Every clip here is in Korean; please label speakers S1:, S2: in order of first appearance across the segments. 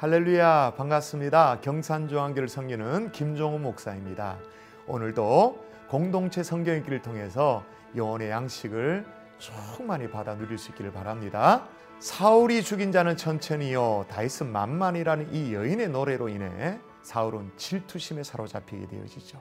S1: 할렐루야 반갑습니다. 경산중앙교를 섬기는 김종우 목사입니다. 오늘도 공동체 성경 읽기를 통해서 영혼의 양식을 충만히 받아 누릴 수 있기를 바랍니다. 사울이 죽인 자는 천천히요 다윗은 만만이라는 이 여인의 노래로 인해 사울은 질투심에 사로잡히게 되어지죠.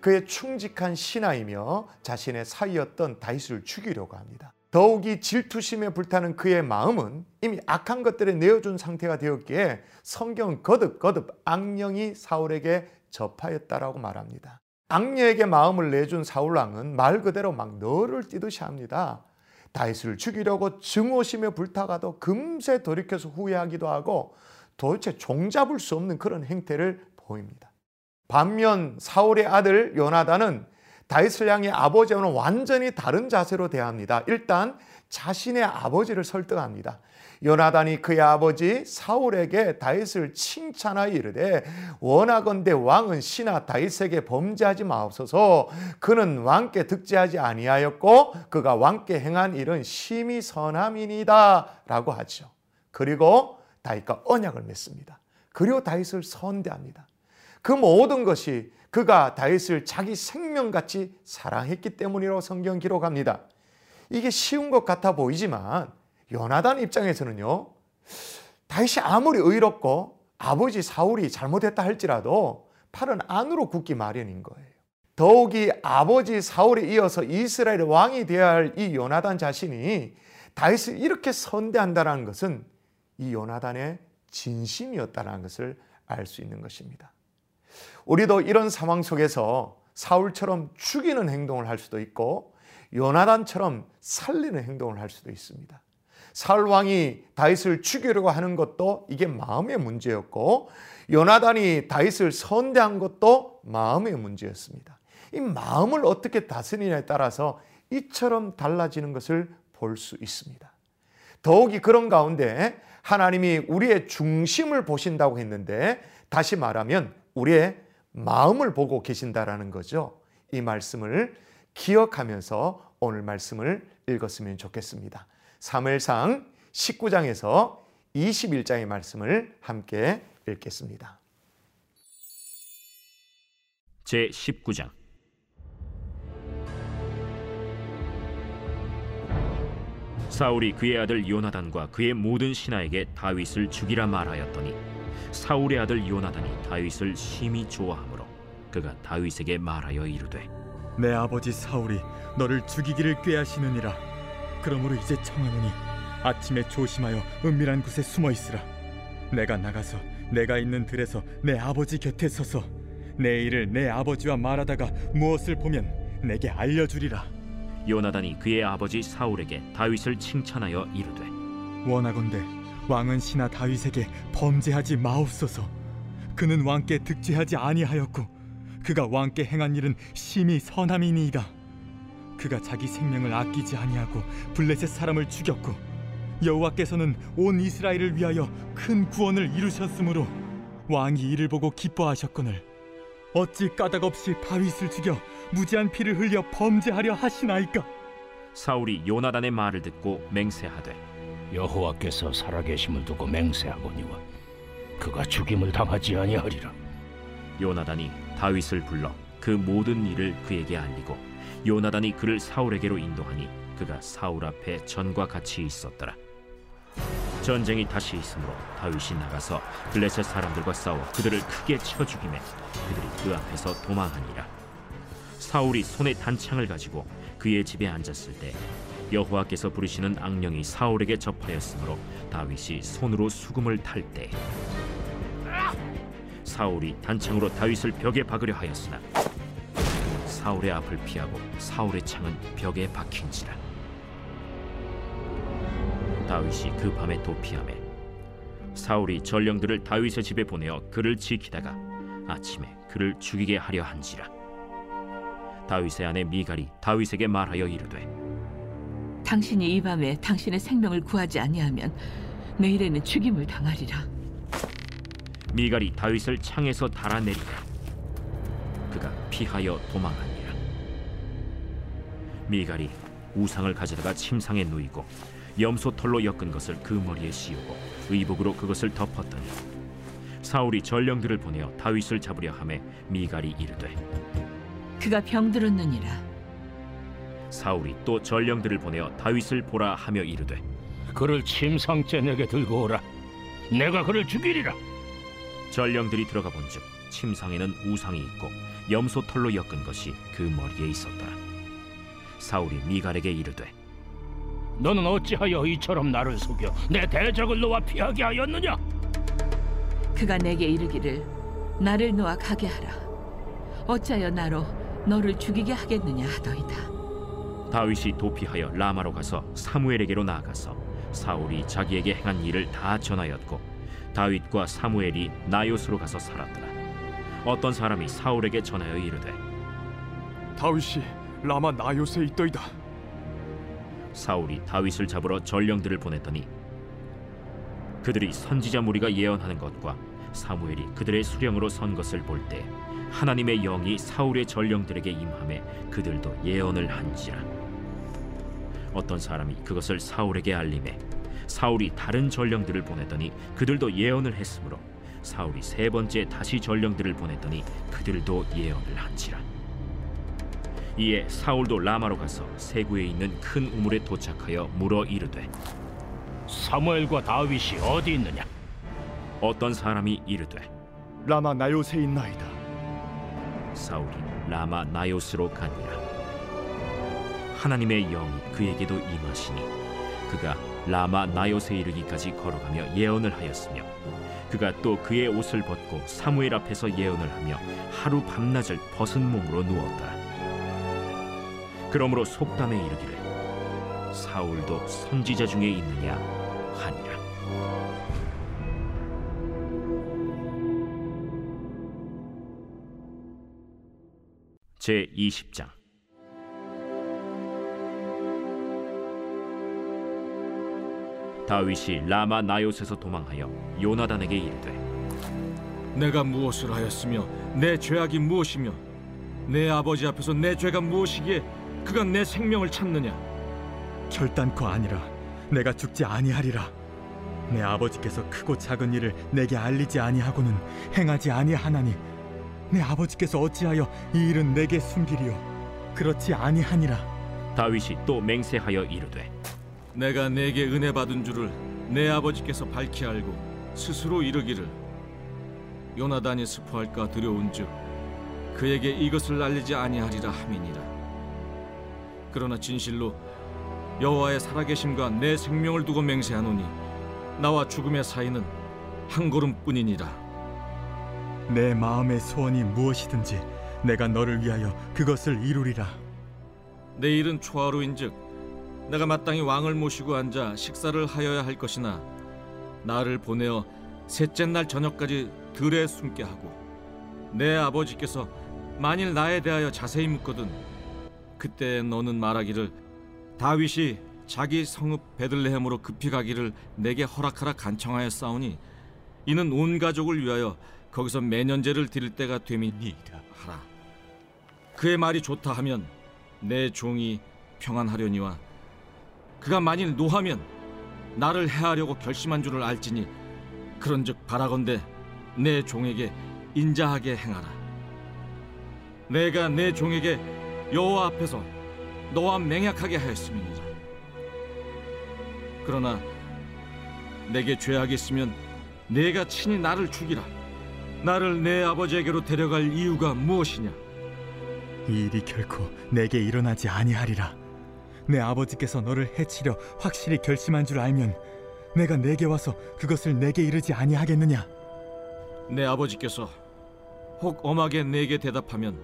S1: 그의 충직한 신하이며 자신의 사위였던 다윗을 죽이려고 합니다. 더욱이 질투심에 불타는 그의 마음은 이미 악한 것들에 내어준 상태가 되었기에 성경은 거듭거듭 악령이 사울에게 접하였다라고 말합니다. 악녀에게 마음을 내준 사울 왕은 말 그대로 막 너를 뛰듯이 합니다. 다윗을 죽이려고 증오심에 불타가도 금세 돌이켜서 후회하기도 하고 도대체 종잡을 수 없는 그런 행태를 보입니다. 반면 사울의 아들 요나단은 다윗을 향해 아버지와는 완전히 다른 자세로 대합니다. 일단 자신의 아버지를 설득합니다. 요나단이 그의 아버지 사울에게 다윗을 칭찬하여 이르되 원하건대 왕은 신하 다윗에게 범죄하지 마옵소서 그는 왕께 득죄하지 아니하였고 그가 왕께 행한 일은 심히 선함이니다 라고 하죠. 그리고 다윗과 언약을 맺습니다. 그리고 다윗을 선대합니다. 그 모든 것이 그가 다윗을 자기 생명같이 사랑했기 때문이라고 성경 기록합니다. 이게 쉬운 것 같아 보이지만 요나단 입장에서는요. 다윗이 아무리 의롭고 아버지 사울이 잘못했다 할지라도 팔은 안으로 굳기 마련인 거예요. 더욱이 아버지 사울에 이어서 이스라엘 왕이 되어야 할 이 요나단 자신이 다윗을 이렇게 선대한다는 것은 이 요나단의 진심이었다는 것을 알 수 있는 것입니다. 우리도 이런 상황 속에서 사울처럼 죽이는 행동을 할 수도 있고 요나단처럼 살리는 행동을 할 수도 있습니다. 사울 왕이 다윗을 죽이려고 하는 것도 이게 마음의 문제였고 요나단이 다윗을 선대한 것도 마음의 문제였습니다. 이 마음을 어떻게 다스리냐에 따라서 이처럼 달라지는 것을 볼 수 있습니다. 더욱이 그런 가운데 하나님이 우리의 중심을 보신다고 했는데 다시 말하면 우리의 마음을 보고 계신다라는 거죠. 이 말씀을 기억하면서 오늘 말씀을 읽었으면 좋겠습니다. 3일상 19장에서 21장의 말씀을 함께 읽겠습니다.
S2: 제 19장 사울이 그의 아들 요나단과 그의 모든 신하에게 다윗을 죽이라 말하였더니 사울의 아들 요나단이 다윗을 심히 좋아하므로 그가 다윗에게 말하여 이르되
S3: 내 아버지 사울이 너를 죽이기를 꾀하시느니라. 그러므로 이제 청하노니 아침에 조심하여 은밀한 곳에 숨어 있으라. 내가 나가서 내가 있는 들에서 내 아버지 곁에 서서 내 일을 내 아버지와 말하다가 무엇을 보면 내게 알려주리라.
S2: 요나단이 그의 아버지 사울에게 다윗을 칭찬하여 이르되
S3: 원하건대 왕은 신하 다윗에게 범죄하지 마옵소서. 그는 왕께 득죄하지 아니하였고 그가 왕께 행한 일은 심히 선함이니이다. 그가 자기 생명을 아끼지 아니하고 블레셋 사람을 죽였고 여호와께서는 온 이스라엘을 위하여 큰 구원을 이루셨으므로 왕이 이를 보고 기뻐하셨거늘 어찌 까닭없이 다윗을 죽여 무지한 피를 흘려 범죄하려 하시나이까?
S2: 사울이 요나단의 말을 듣고 맹세하되
S4: 여호와께서 살아계심을 두고 맹세하거니와 그가 죽임을 당하지 아니하리라.
S2: 요나단이 다윗을 불러 그 모든 일을 그에게 알리고 요나단이 그를 사울에게로 인도하니 그가 사울 앞에 전과 같이 있었더라. 전쟁이 다시 있으므로 다윗이 나가서 블레셋 사람들과 싸워 그들을 크게 쳐 죽이매 그들이 그 앞에서 도망하니라. 사울이 손에 단창을 가지고 그의 집에 앉았을 때 여호와께서 부르시는 악령이 사울에게 접하였으므로 다윗이 손으로 수금을 탈 때 사울이 단창으로 다윗을 벽에 박으려 하였으나 사울의 앞을 피하고 사울의 창은 벽에 박힌지라. 다윗이 그 밤에 도피하매 사울이 전령들을 다윗의 집에 보내어 그를 지키다가 아침에 그를 죽이게 하려 한지라. 다윗의 아내 미갈이 다윗에게 말하여 이르되
S5: 당신이 이 밤에 당신의 생명을 구하지 아니하면 내일에는 죽임을 당하리라.
S2: 미갈이 다윗을 창에서 달아내리라 그가 피하여 도망하니라 미갈이 우상을 가져다가 침상에 누이고 염소 털로 엮은 것을 그 머리에 씌우고 의복으로 그것을 덮었더니 사울이 전령들을 보내어 다윗을 잡으려 함에 미갈이 이르되
S5: 그가 병들었느니라.
S2: 사울이 또 전령들을 보내어 다윗을 보라 하며 이르되
S4: 그를 침상째 내게 들고 오라. 내가 그를 죽이리라.
S2: 전령들이 들어가 본즉 침상에는 우상이 있고 염소 털로 엮은 것이 그 머리에 있었더라 사울이 미갈에게 이르되
S4: 너는 어찌하여 이처럼 나를 속여 내 대적을 놓아 피하게 하였느냐?
S5: 그가 내게 이르기를 나를 놓아 가게 하라. 어찌하여 나로 너를 죽이게 하겠느냐 하더이다.
S2: 다윗이 도피하여 라마로 가서 사무엘에게로 나아가서 사울이 자기에게 행한 일을 다 전하였고 다윗과 사무엘이 나요스로 가서 살았더라 어떤 사람이 사울에게 전하여 이르되
S3: 다윗이 라마 나요스에 있더이다.
S2: 사울이 다윗을 잡으러 전령들을 보냈더니 그들이 선지자 무리가 예언하는 것과 사무엘이 그들의 수령으로 선 것을 볼 때 하나님의 영이 사울의 전령들에게 임함에 그들도 예언을 한지라 어떤 사람이 그것을 사울에게 알림해 사울이 다른 전령들을 보냈더니 그들도 예언을 했으므로 사울이 세 번째 다시 전령들을 보냈더니 그들도 예언을 한지라 이에 사울도 라마로 가서 세구에 있는 큰 우물에 도착하여 물어 이르되
S4: 사무엘과 다윗이 어디 있느냐?
S2: 어떤 사람이 이르되
S3: 라마 나요스에 있나이다.
S2: 사울이 라마 나요스로 가니라 하나님의 영이 그에게도 임하시니 그가 라마 나요스에 이르기까지 걸어가며 예언을 하였으며 그가 또 그의 옷을 벗고 사무엘 앞에서 예언을 하며 하루 밤낮을 벗은 몸으로 누웠더라. 그러므로 속담에 이르기를 사울도 선지자 중에 있느냐 하니라. 제 20장 다윗이 라마 나요스에서 도망하여 요나단에게 이르되
S6: 내가 무엇을 하였으며 내 죄악이 무엇이며 내 아버지 앞에서 내 죄가 무엇이기에 그가 내 생명을 찾느냐
S3: 결단코 아니라 내가 죽지 아니하리라. 내 아버지께서 크고 작은 일을 내게 알리지 아니하고는 행하지 아니하나니 내 아버지께서 어찌하여 이 일은 내게 숨기리요 그렇지 아니하니라.
S2: 다윗이 또 맹세하여 이르되
S6: 내가 내게 은혜 받은 줄을 내 아버지께서 밝히 알고 스스로 이르기를. 요나단이 스포할까 두려운즉 그에게 이것을 알리지 아니하리라 함이니라. 그러나 진실로 여호와의 살아계심과 내 생명을 두고 맹세하노니 나와 죽음의 사이는 한 걸음뿐이니라.
S3: 내 마음의 소원이 무엇이든지 내가 너를 위하여 그것을 이루리라.
S6: 내일은 초하루인즉 내가 마땅히 왕을 모시고 앉아 식사를 하여야 할 것이나 나를 보내어 셋째 날 저녁까지 들에 숨게 하고 내 아버지께서 만일 나에 대하여 자세히 묻거든 그때 너는 말하기를 다윗이 자기 성읍 베들레헴으로 급히 가기를 내게 허락하라 간청하였사오니 이는 온 가족을 위하여 거기서 매년제를 드릴 때가 됨이니이다. 하라. 그의 말이 좋다 하면 내 종이 평안하려니와 그가 만일 노하면 나를 해하려고 결심한 줄을 알지니 그런즉 바라건대 내 종에게 인자하게 행하라. 내가 내 종에게 여호와 앞에서 너와 맹약하게 하였음이니라. 그러나 내게 죄악이 있으면 내가 친히 나를 죽이라. 나를 내 아버지에게로 데려갈 이유가 무엇이냐?
S3: 이 일이 결코 내게 일어나지 아니하리라. 내 아버지께서 너를 해치려 확실히 결심한 줄 알면 내가 내게 와서 그것을 내게 이르지 아니하겠느냐?
S6: 내 아버지께서 혹 엄하게 내게 대답하면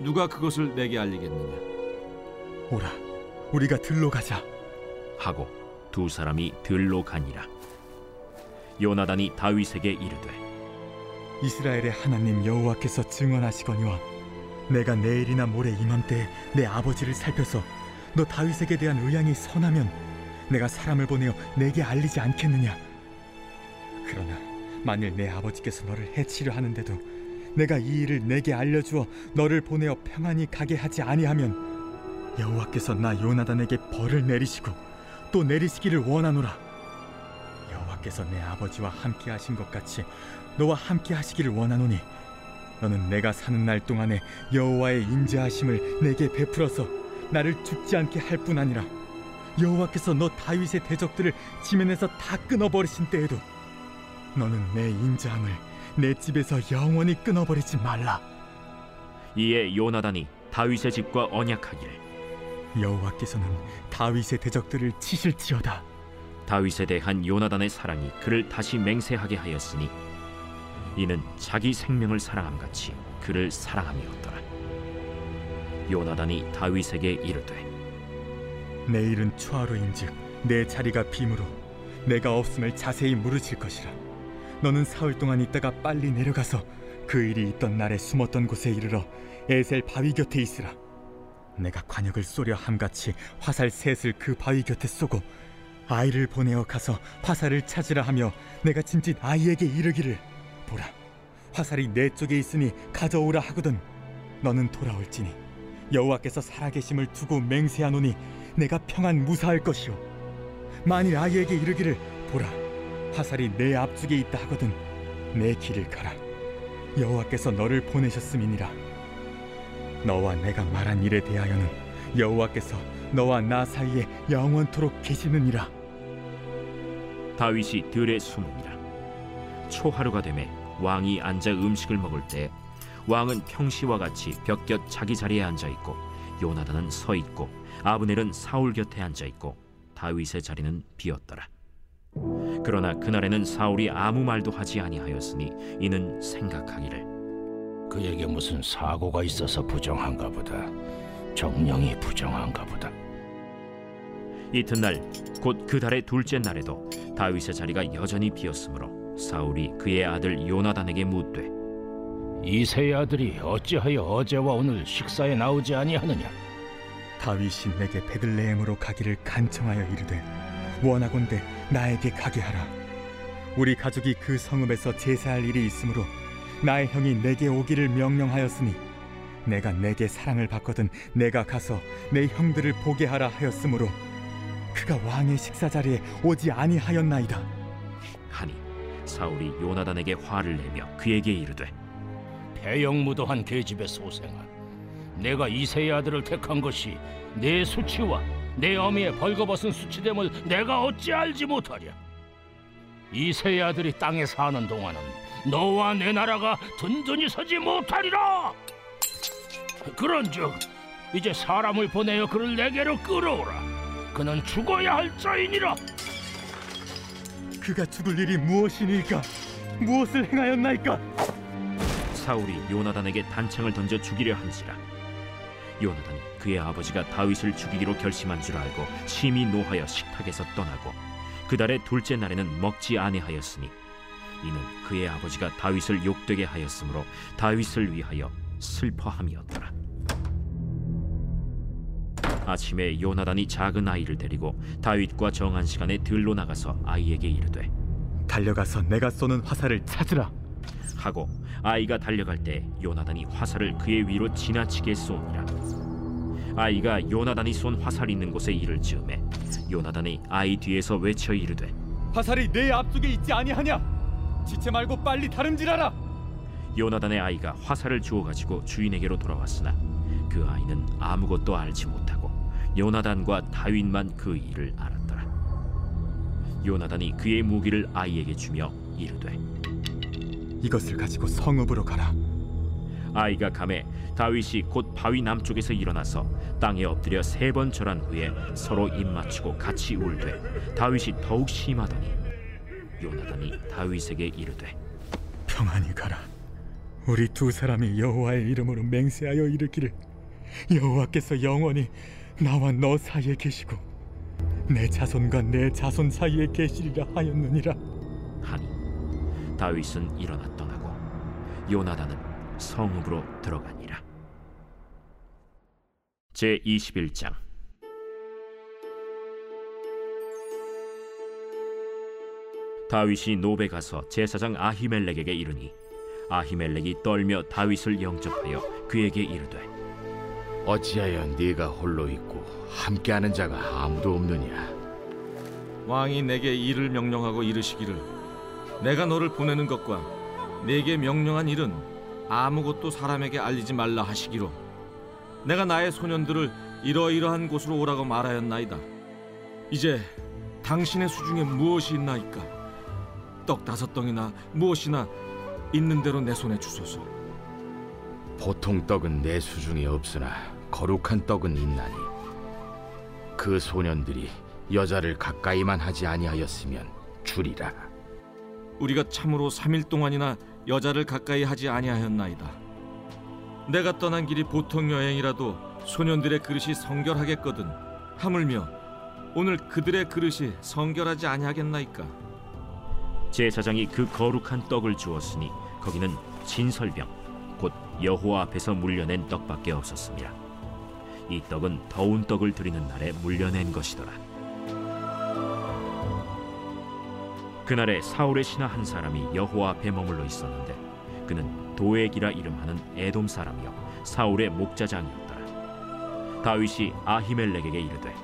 S6: 누가 그것을 내게 알리겠느냐
S3: 오라, 우리가 들로 가자.
S2: 하고 두 사람이 들로 가니라 요나단이 다윗에게 이르되
S3: 이스라엘의 하나님 여호와께서 증언하시거니와 내가 내일이나 모레 이맘때에 내 아버지를 살펴서 너 다윗에게 대한 의향이 선하면 내가 사람을 보내어 내게 알리지 않겠느냐? 그러나 만일 내 아버지께서 너를 해치려 하는데도 내가 이 일을 내게 알려주어 너를 보내어 평안히 가게 하지 아니하면 여호와께서 나 요나단에게 벌을 내리시고 또 내리시기를 원하노라. 여호와께서 내 아버지와 함께 하신 것 같이 너와 함께 하시기를 원하노니 너는 내가 사는 날 동안에 여호와의 인자하심을 내게 베풀어서 나를 죽지 않게 할 뿐 아니라 여호와께서 너 다윗의 대적들을 지면에서 다 끊어버리신 때에도 너는 내 인자함을 내 집에서 영원히 끊어버리지 말라
S2: 이에 요나단이 다윗의 집과 언약하기를
S3: 여호와께서는 다윗의 대적들을 치실지어다
S2: 다윗에 대한 요나단의 사랑이 그를 다시 맹세하게 하였으니 이는 자기 생명을 사랑함 같이 그를 사랑함이었더라. 요나단이 다윗에게 이르되
S3: 내일은 초하루인즉 내 자리가 빔으로 내가 없음을 자세히 물으실 것이라. 너는 사흘 동안 있다가 빨리 내려가서 그 일이 있던 날에 숨었던 곳에 이르러 에셀 바위 곁에 있으라. 내가 관역을 쏘려 함같이 화살 셋을 그 바위 곁에 쏘고 아이를 보내어 가서 화살을 찾으라 하며 내가 진짓 아이에게 이르기를 보라. 화살이 내 쪽에 있으니 가져오라 하거든 너는 돌아올지니 여호와께서 살아계심을 두고 맹세하노니 내가 평안 무사할 것이요 만일 아이에게 이르기를 보라. 화살이 내 앞쪽에 있다 하거든 내 길을 가라. 여호와께서 너를 보내셨음이니라. 너와 내가 말한 일에 대하여는 여호와께서 너와 나 사이에 영원토록 계시느니라.
S2: 다윗이 들에 숨으니라. 초하루가 되매 왕이 앉아 음식을 먹을 때 왕은 평시와 같이 벽곁 자기 자리에 앉아 있고 요나단은 서 있고 아브넬은 사울 곁에 앉아 있고 다윗의 자리는 비었더라. 그러나 그날에는 사울이 아무 말도 하지 아니하였으니 이는 생각하기를
S4: 그에게 무슨 사고가 있어서 부정한가 보다. 정령이 부정한가 보다.
S2: 이튿날 곧 그 달의 둘째 날에도 다윗의 자리가 여전히 비었으므로 사울이 그의 아들 요나단에게 묻되
S4: 이세 아들이 어찌하여 어제와 오늘 식사에 나오지 아니하느냐?
S3: 다윗이 내게 베들레헴으로 가기를 간청하여 이르되 원하건대 나에게 가게 하라 우리 가족이 그 성읍에서 제사할 일이 있으므로 나의 형이 내게 오기를 명령하였으니 내가 내게 사랑을 받거든 내가 가서 내 형들을 보게 하라 하였으므로 그가 왕의 식사 자리에 오지 아니하였나이다
S2: 하니 사울이 요나단에게 화를 내며 그에게 이르되
S4: 배영무도한 계집의 소생아. 내가 이세의 아들을 택한 것이 내 수치와 내 어미의 벌거벗은 수치됨을 내가 어찌 알지 못하랴. 이세의 아들이 땅에 사는 동안은 너와 내 나라가 든든히 서지 못하리라. 그런즉 이제 사람을 보내어 그를 내게로 끌어오라. 그는 죽어야 할 자이니라.
S3: 그가 죽을 일이 무엇이니까 무엇을 행하였나이까
S2: 사울이 요나단에게 단창을 던져 죽이려 한지라. 요나단이 그의 아버지가 다윗을 죽이기로 결심한 줄 알고 심히 노하여 식탁에서 떠나고 그 달의 둘째 날에는 먹지 아니하였으니 이는 그의 아버지가 다윗을 욕되게 하였으므로 다윗을 위하여 슬퍼함이었더라. 아침에 요나단이 작은 아이를 데리고 다윗과 정한 시간에 들로 나가서 아이에게 이르되
S3: 달려가서 내가 쏘는 화살을 찾으라
S2: 하고 아이가 달려갈 때 요나단이 화살을 그의 위로 지나치게 쏘니라. 아이가 요나단이 쏜 화살 있는 곳에 이를 즈음에 요나단이 아이 뒤에서 외쳐 이르되
S3: 화살이 내 앞쪽에 있지 아니하냐? 지체 말고 빨리 다름질하라.
S2: 요나단의 아이가 화살을 주워 가지고 주인에게로 돌아왔으나 그 아이는 아무것도 알지 못하고 요나단과 다윗만 그 일을 알았더라. 요나단이 그의 무기를 아이에게 주며 이르되
S3: 이것을 가지고 성읍으로 가라.
S2: 아이가 감에 다윗이 곧 바위 남쪽에서 일어나서 땅에 엎드려 세 번 절한 후에 서로 입 맞추고 같이 울되 다윗이 더욱 심하더니 요나단이 다윗에게 이르되
S3: 평안히 가라. 우리 두 사람이 여호와의 이름으로 맹세하여 이르기를. 여호와께서 영원히 나와 너 사이에 계시고 내 자손과 내 자손 사이에 계시리라 하였느니라
S2: 다윗은 일어나 떠나고 요나단은 성읍으로 들어가니라 제 21장 다윗이 노베 가서 제사장 아히멜렉에게 이르니 아히멜렉이 떨며 다윗을 영접하여 그에게 이르되
S7: 어찌하여 네가 홀로 있고 함께하는 자가 아무도 없느냐?
S6: 왕이 내게 일을 명령하고 이르시기를 내가 너를 보내는 것과 내게 명령한 일은 아무것도 사람에게 알리지 말라 하시기로 내가 나의 소년들을 이러이러한 곳으로 오라고 말하였나이다. 이제 당신의 수중에 무엇이 있나이까? 떡 다섯 덩이나 무엇이나 있는 대로 내 손에 주소서.
S7: 보통 떡은 내 수중에 없으나 거룩한 떡은 있나니 그 소년들이 여자를 가까이만 하지 아니하였으면 주리라
S6: 우리가 참으로 3일 동안이나 여자를 가까이 하지 아니하였나이다. 내가 떠난 길이 보통 여행이라도 소년들의 그릇이 성결하겠거든. 하물며 오늘 그들의 그릇이 성결하지 아니하겠나이까.
S2: 제사장이 그 거룩한 떡을 주었으니 거기는 진설병 곧 여호와 앞에서 물려낸 떡밖에 없었습니다. 이 떡은 더운 떡을 드리는 날에 물려낸 것이더라. 그날에 사울의 신하 한 사람이 여호와 앞에 머물러 있었는데 그는 도액이라 이름하는 에돔 사람이요 사울의 목자장이었더라. 다윗이 아히멜렉에게 이르되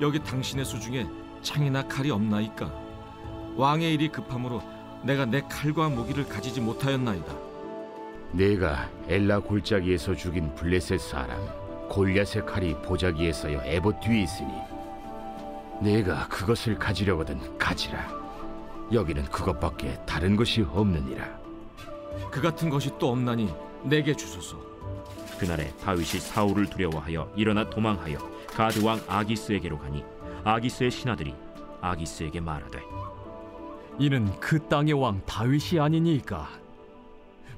S6: 여기 당신의 수중에 창이나 칼이 없나이까. 왕의 일이 급함으로 내가 내 칼과 무기를 가지지 못하였나이다.
S7: 내가 엘라 골짜기에서 죽인 블레셋 사람 골리앗의 칼이 보자기에 서여 에봇 뒤에 있으니 내가 그것을 가지려거든 가지라 여기는 그것밖에 다른 것이 없느니라.
S6: 그 같은 것이 또 없나니 내게 주소서.
S2: 그날에 다윗이 사울을 두려워하여 일어나 도망하여 가드 왕 아기스에게로 가니 아기스의 신하들이 아기스에게 말하되
S8: 이는 그 땅의 왕 다윗이 아니니까.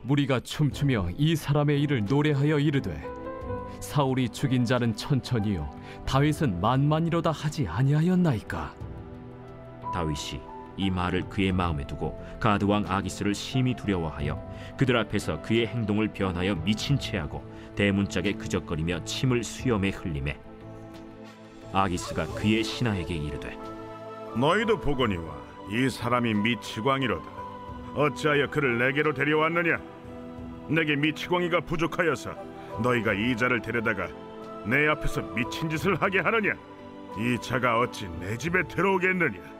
S8: 무리가 춤추며 이 사람의 일을 노래하여 이르되 사울이 죽인 자는 천천히요 다윗은 만만이로다 하지 아니하였나이까?
S2: 다윗이 이 말을 그의 마음에 두고 가드 왕 아기스를 심히 두려워하여 그들 앞에서 그의 행동을 변하여 미친 채하고 대문짝에 그적거리며 침을 수염에 흘리매 아기스가 그의 신하에게 이르되
S9: 너희도 보거니와 이 사람이 미치광이로다. 어찌하여 그를 내게로 데려왔느냐? 내게 미치광이가 부족하여서 너희가 이 자를 데려다가 내 앞에서 미친 짓을 하게 하느냐? 이 자가 어찌 내 집에 들어오겠느냐?